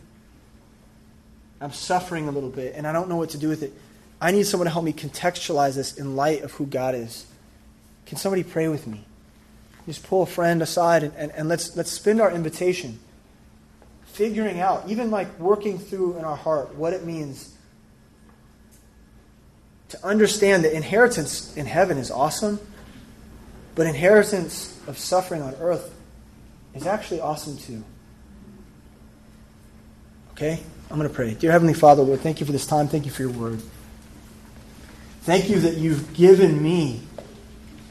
I'm suffering a little bit, and I don't know what to do with it. I need someone to help me contextualize this in light of who God is. Can somebody pray with me? Just pull a friend aside and, and, and let's, let's spend our invitation figuring out, even like working through in our heart, what it means to understand that inheritance in heaven is awesome, but inheritance of suffering on earth is actually awesome too. Okay? I'm going to pray. Dear Heavenly Father, Lord, thank you for this time. Thank you for your word. Thank you that you've given me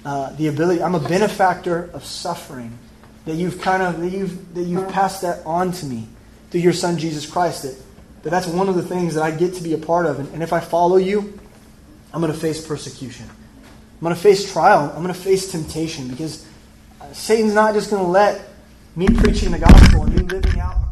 uh, the ability. I'm a benefactor of suffering. That you've kind of that you've that you've passed that on to me through your Son Jesus Christ. That, that that's one of the things that I get to be a part of. And, and if I follow you, I'm going to face persecution. I'm going to face trial. I'm going to face temptation because uh, Satan's not just going to let me preaching the gospel and me living out